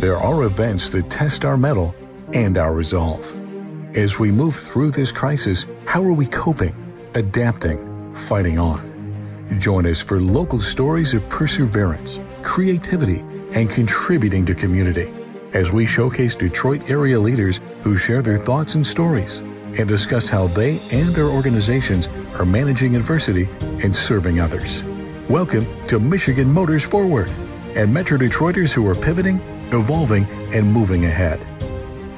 there are events that test our mettle and our resolve. As we move through this crisis, how are we coping, adapting, fighting on? Join us for local stories of perseverance, creativity, and contributing to community as we showcase Detroit area leaders who share their thoughts and stories and discuss how they and their organizations are managing adversity and serving others. Welcome to Michigan Motors Forward and Metro Detroiters who are pivoting, evolving, and moving ahead.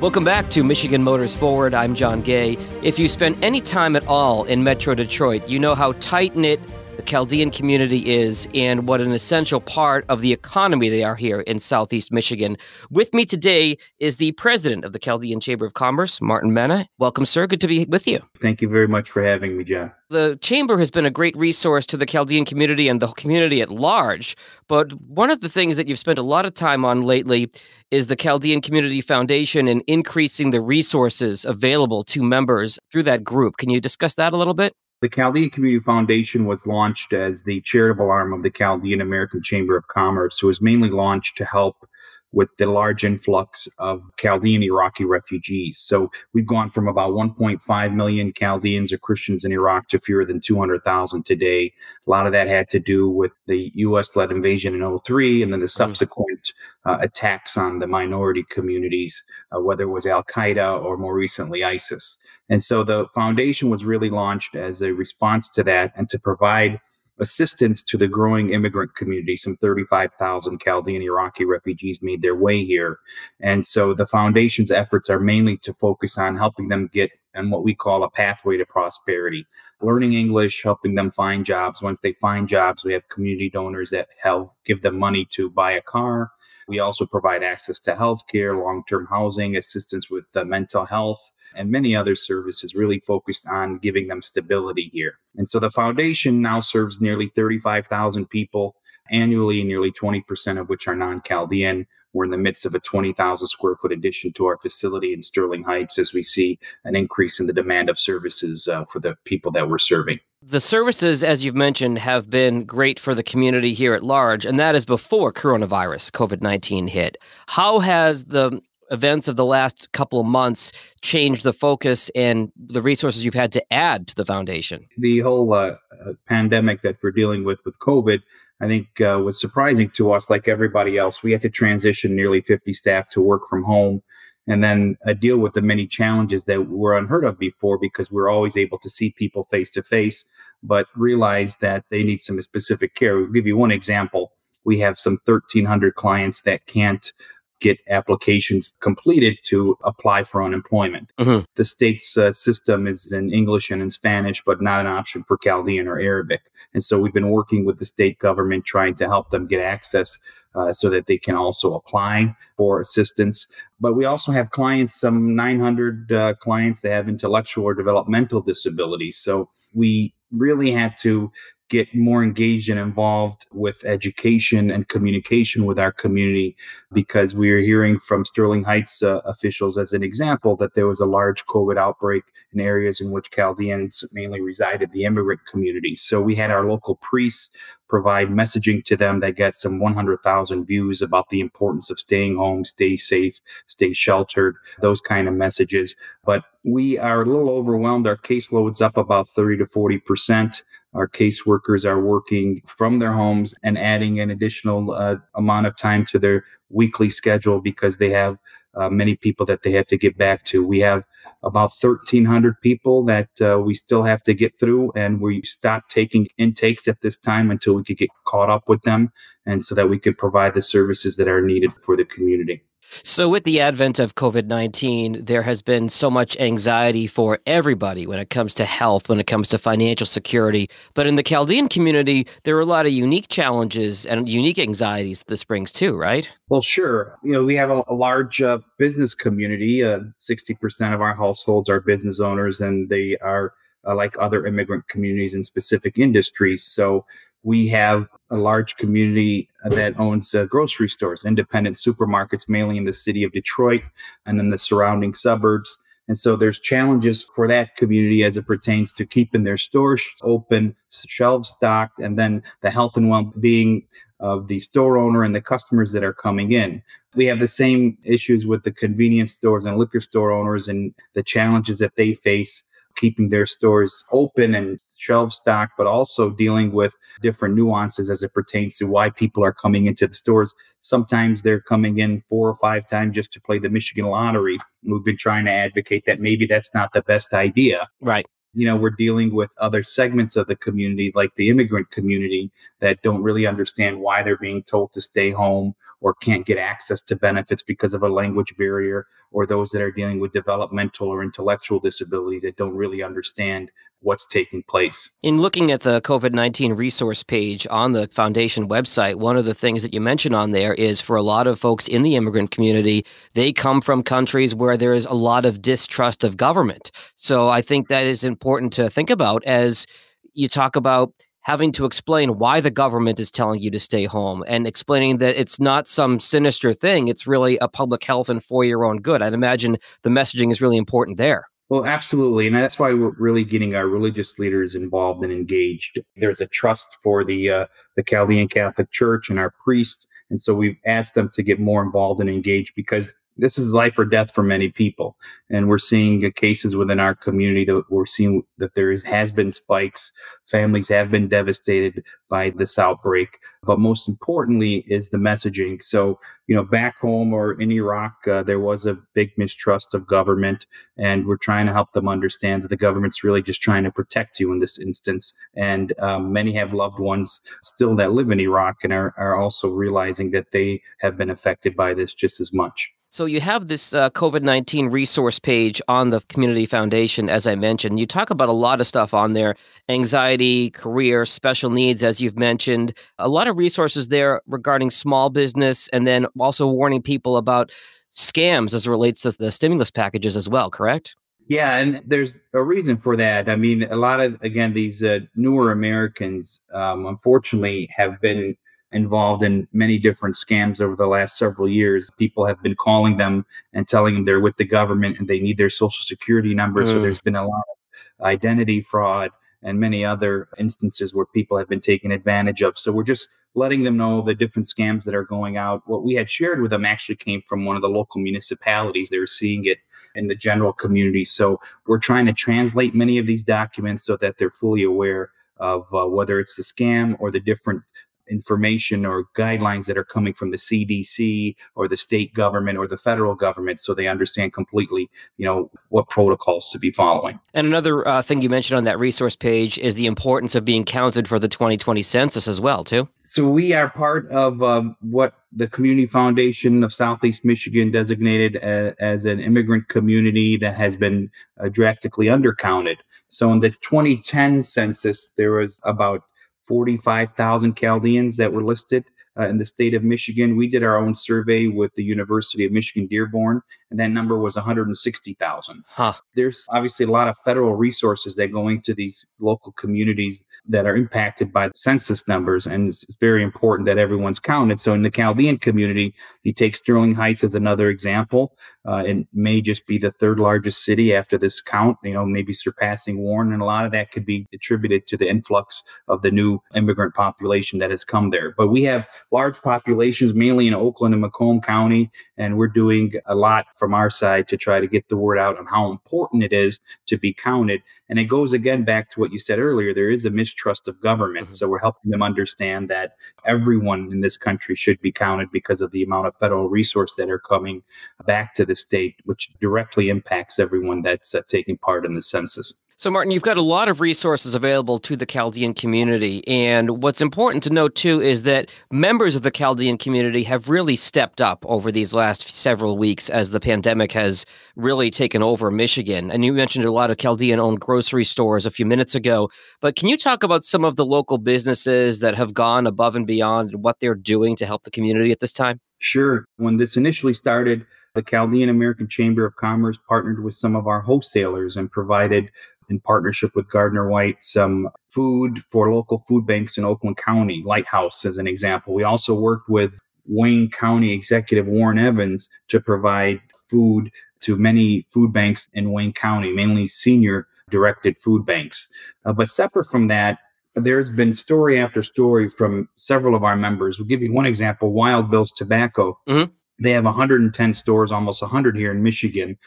Welcome back to Michigan Motors Forward. I'm John Gay. If you spend any time at all in Metro Detroit, you know how tight knit the Chaldean community is and what an essential part of the economy they are here in Southeast Michigan. With me today is the president of the Chaldean Chamber of Commerce, Martin Manna. Welcome, sir. Good to be with you. Thank you very much for having me, John. The Chamber has been a great resource to the Chaldean community and the community at large. But one of the things that you've spent a lot of time on lately is the Chaldean Community Foundation and increasing the resources available to members through that group. Can you discuss that a little bit? The Chaldean Community Foundation was launched as the charitable arm of the Chaldean American Chamber of Commerce. It was mainly launched to help with the large influx of Chaldean Iraqi refugees. So we've gone from about 1.5 million Chaldeans or Christians in Iraq to fewer than 200,000 today. A lot of that had to do with the U.S. led invasion in 03 and then the mm. subsequent uh, attacks on the minority communities, uh, whether it was Al Qaeda or more recently ISIS. And so the foundation was really launched as a response to that and to provide assistance to the growing immigrant community. Some 35,000 Chaldean Iraqi refugees made their way here. And so the foundation's efforts are mainly to focus on helping them get on what we call a pathway to prosperity. Learning English, helping them find jobs. Once they find jobs, we have community donors that help give them money to buy a car. We also provide access to health care, long term housing, assistance with uh, mental health and many other services really focused on giving them stability here. And so the foundation now serves nearly 35,000 people annually, nearly 20% of which are non Chaldean. We're in the midst of a 20,000 square foot addition to our facility in Sterling Heights as we see an increase in the demand of services uh, for the people that we're serving. The services, as you've mentioned, have been great for the community here at large, and that is before coronavirus, COVID 19 hit. How has the events of the last couple of months changed the focus and the resources you've had to add to the foundation? The whole uh, uh, pandemic that we're dealing with with COVID, I think, uh, was surprising to us. Like everybody else, we had to transition nearly 50 staff to work from home. And then uh, deal with the many challenges that were unheard of before because we're always able to see people face to face, but realize that they need some specific care. We'll give you one example. We have some 1,300 clients that can't get applications completed to apply for unemployment. Mm-hmm. The state's uh, system is in English and in Spanish, but not an option for Chaldean or Arabic. And so we've been working with the state government trying to help them get access uh, so that they can also apply for assistance. But we also have clients, some 900 uh, clients that have intellectual or developmental disabilities. So we really had to get more engaged and involved with education and communication with our community because we are hearing from Sterling Heights uh, officials, as an example, that there was a large COVID outbreak in areas in which Chaldeans mainly resided, the immigrant community. So we had our local priests provide messaging to them that got some 100,000 views about the importance of staying home, stay safe, stay sheltered, those kind of messages. But we are a little overwhelmed. Our caseload's up about 30 to 40 percent. Our caseworkers are working from their homes and adding an additional uh, amount of time to their weekly schedule because they have uh, many people that they have to get back to. We have about 1,300 people that uh, we still have to get through, and we stop taking intakes at this time until we could get caught up with them and so that we can provide the services that are needed for the community. So, with the advent of COVID 19, there has been so much anxiety for everybody when it comes to health, when it comes to financial security. But in the Chaldean community, there are a lot of unique challenges and unique anxieties this brings too, right? Well, sure. You know, we have a, a large uh, business community. Uh, 60% of our households are business owners, and they are uh, like other immigrant communities in specific industries. So, we have a large community that owns uh, grocery stores, independent supermarkets, mainly in the city of Detroit and then the surrounding suburbs. And so there's challenges for that community as it pertains to keeping their stores open, shelves stocked, and then the health and well-being of the store owner and the customers that are coming in. We have the same issues with the convenience stores and liquor store owners and the challenges that they face keeping their stores open and shelf stocked, but also dealing with different nuances as it pertains to why people are coming into the stores. Sometimes they're coming in four or five times just to play the Michigan lottery. We've been trying to advocate that maybe that's not the best idea. Right you know we're dealing with other segments of the community like the immigrant community that don't really understand why they're being told to stay home or can't get access to benefits because of a language barrier or those that are dealing with developmental or intellectual disabilities that don't really understand what's taking place. In looking at the COVID 19 resource page on the foundation website, one of the things that you mention on there is for a lot of folks in the immigrant community, they come from countries where there is a lot of distrust of government. So I think that is important to think about as you talk about having to explain why the government is telling you to stay home and explaining that it's not some sinister thing. It's really a public health and for your own good. I'd imagine the messaging is really important there. Well, absolutely. And that's why we're really getting our religious leaders involved and engaged. There's a trust for the uh, the Chaldean Catholic Church and our priests. And so we've asked them to get more involved and engaged because this is life or death for many people. And we're seeing cases within our community that we're seeing that there is, has been spikes. Families have been devastated by this outbreak. But most importantly is the messaging. So, you know, back home or in Iraq, uh, there was a big mistrust of government. And we're trying to help them understand that the government's really just trying to protect you in this instance. And um, many have loved ones still that live in Iraq and are, are also realizing that they have been affected by this just as much. So you have this uh, COVID nineteen resource page on the Community Foundation, as I mentioned. You talk about a lot of stuff on there: anxiety, career, special needs, as you've mentioned. A lot of resources there regarding small business, and then also warning people about scams as it relates to the stimulus packages as well. Correct? Yeah, and there's a reason for that. I mean, a lot of again these uh, newer Americans, um, unfortunately, have been involved in many different scams over the last several years. People have been calling them and telling them they're with the government and they need their social security number. Mm. So there's been a lot of identity fraud and many other instances where people have been taken advantage of. So we're just letting them know the different scams that are going out. What we had shared with them actually came from one of the local municipalities. They were seeing it in the general community. So we're trying to translate many of these documents so that they're fully aware of uh, whether it's the scam or the different information or guidelines that are coming from the CDC or the state government or the federal government so they understand completely, you know, what protocols to be following. And another uh, thing you mentioned on that resource page is the importance of being counted for the 2020 census as well, too. So we are part of um, what the Community Foundation of Southeast Michigan designated as, as an immigrant community that has been uh, drastically undercounted. So in the 2010 census, there was about 45,000 Chaldeans that were listed uh, in the state of Michigan. We did our own survey with the University of Michigan Dearborn, and that number was 160,000. Huh. There's obviously a lot of federal resources that go into these local communities that are impacted by the census numbers, and it's very important that everyone's counted. So in the Chaldean community, you take Sterling Heights as another example. Uh, it may just be the third largest city after this count, you know, maybe surpassing Warren. And a lot of that could be attributed to the influx of the new immigrant population that has come there. But we have large populations, mainly in Oakland and Macomb County, and we're doing a lot from our side to try to get the word out on how important it is to be counted. And it goes again back to what you said earlier there is a mistrust of government. Mm-hmm. So we're helping them understand that everyone in this country should be counted because of the amount of federal resource that are coming back to the state, which directly impacts everyone that's uh, taking part in the census. So, Martin, you've got a lot of resources available to the Chaldean community. And what's important to note, too, is that members of the Chaldean community have really stepped up over these last several weeks as the pandemic has really taken over Michigan. And you mentioned a lot of Chaldean owned grocery stores a few minutes ago. But can you talk about some of the local businesses that have gone above and beyond and what they're doing to help the community at this time? Sure. When this initially started, the Chaldean American Chamber of Commerce partnered with some of our wholesalers and provided in partnership with Gardner White some food for local food banks in Oakland County, Lighthouse as an example. We also worked with Wayne County Executive Warren Evans to provide food to many food banks in Wayne County, mainly senior directed food banks. Uh, but separate from that, there's been story after story from several of our members. We'll give you one example Wild Bill's Tobacco. Mm-hmm. They have 110 stores, almost 100 here in Michigan.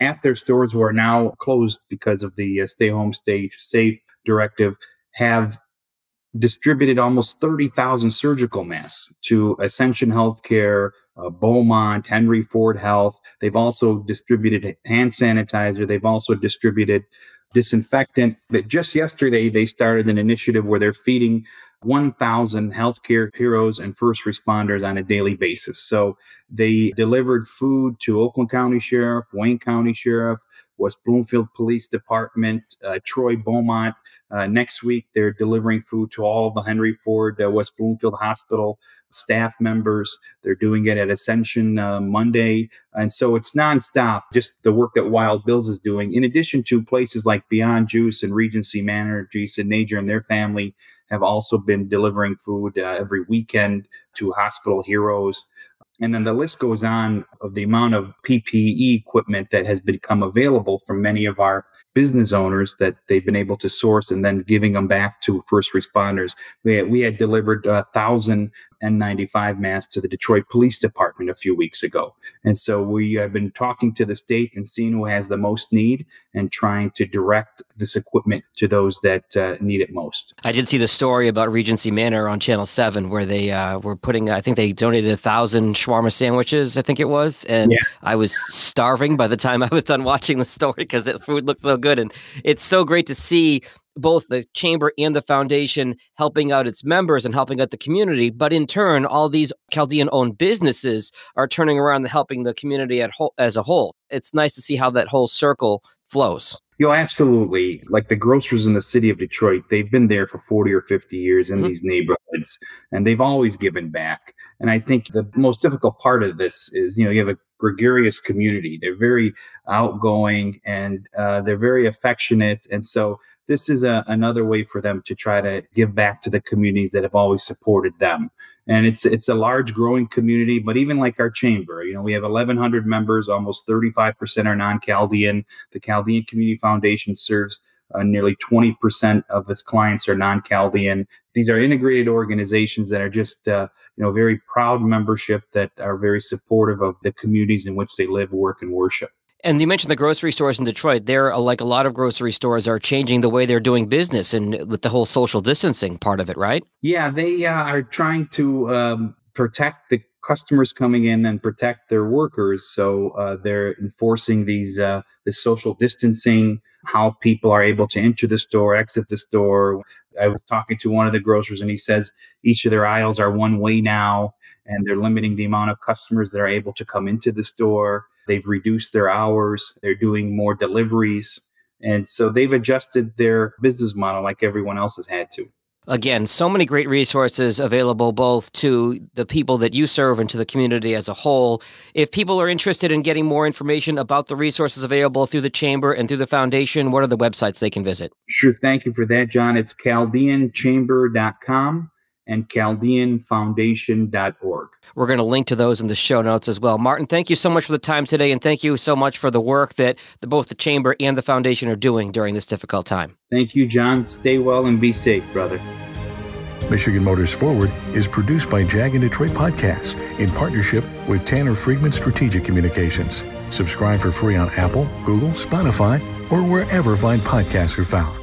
At their stores who are now closed because of the uh, stay home, stay safe directive, have distributed almost 30,000 surgical masks to Ascension Healthcare, uh, Beaumont, Henry Ford Health. They've also distributed hand sanitizer. They've also distributed disinfectant. But just yesterday, they started an initiative where they're feeding 1,000 healthcare heroes and first responders on a daily basis. So they delivered food to Oakland County Sheriff, Wayne County Sheriff, West Bloomfield Police Department, uh, Troy Beaumont. Uh, next week, they're delivering food to all the Henry Ford uh, West Bloomfield Hospital staff members. They're doing it at Ascension uh, Monday. And so it's nonstop, just the work that Wild Bills is doing, in addition to places like Beyond Juice and Regency Manor, Jason Nager and their family have also been delivering food uh, every weekend to hospital heroes. And then the list goes on of the amount of PPE equipment that has become available from many of our business owners that they've been able to source and then giving them back to first responders. We had, we had delivered a thousand N95 masks to the Detroit Police Department a few weeks ago. And so we have been talking to the state and seeing who has the most need and trying to direct this equipment to those that uh, need it most. I did see the story about Regency Manor on Channel 7 where they uh, were putting, I think they donated a thousand shawarma sandwiches, I think it was. And yeah. I was starving by the time I was done watching the story because the food looked so good. And it's so great to see both the chamber and the foundation helping out its members and helping out the community. But in turn, all these Chaldean owned businesses are turning around and helping the community at whole, as a whole. It's nice to see how that whole circle flows. Yo, absolutely. Like the grocers in the city of Detroit, they've been there for 40 or 50 years in mm-hmm. these neighborhoods and they've always given back. And I think the most difficult part of this is, you know, you have a gregarious community. They're very outgoing and uh, they're very affectionate. And so this is a, another way for them to try to give back to the communities that have always supported them. And it's it's a large growing community, but even like our chamber, you know, we have 1,100 members, almost 35% are non-Chaldean. The Chaldean Community Foundation serves uh, nearly 20% of its clients are non-Chaldean. These are integrated organizations that are just, uh, you know, very proud membership that are very supportive of the communities in which they live, work, and worship. And you mentioned the grocery stores in Detroit. They're uh, like a lot of grocery stores are changing the way they're doing business and with the whole social distancing part of it, right? Yeah, they uh, are trying to um, protect the customers coming in and protect their workers. So uh, they're enforcing these uh, this social distancing, how people are able to enter the store, exit the store. I was talking to one of the grocers, and he says each of their aisles are one way now, and they're limiting the amount of customers that are able to come into the store. They've reduced their hours. They're doing more deliveries. And so they've adjusted their business model like everyone else has had to. Again, so many great resources available both to the people that you serve and to the community as a whole. If people are interested in getting more information about the resources available through the Chamber and through the Foundation, what are the websites they can visit? Sure. Thank you for that, John. It's chaldeanchamber.com and chaldeanfoundation.org. We're going to link to those in the show notes as well. Martin, thank you so much for the time today, and thank you so much for the work that the, both the Chamber and the Foundation are doing during this difficult time. Thank you, John. Stay well and be safe, brother. Michigan Motors Forward is produced by Jag and Detroit Podcasts in partnership with Tanner Friedman Strategic Communications. Subscribe for free on Apple, Google, Spotify, or wherever fine podcasts are found.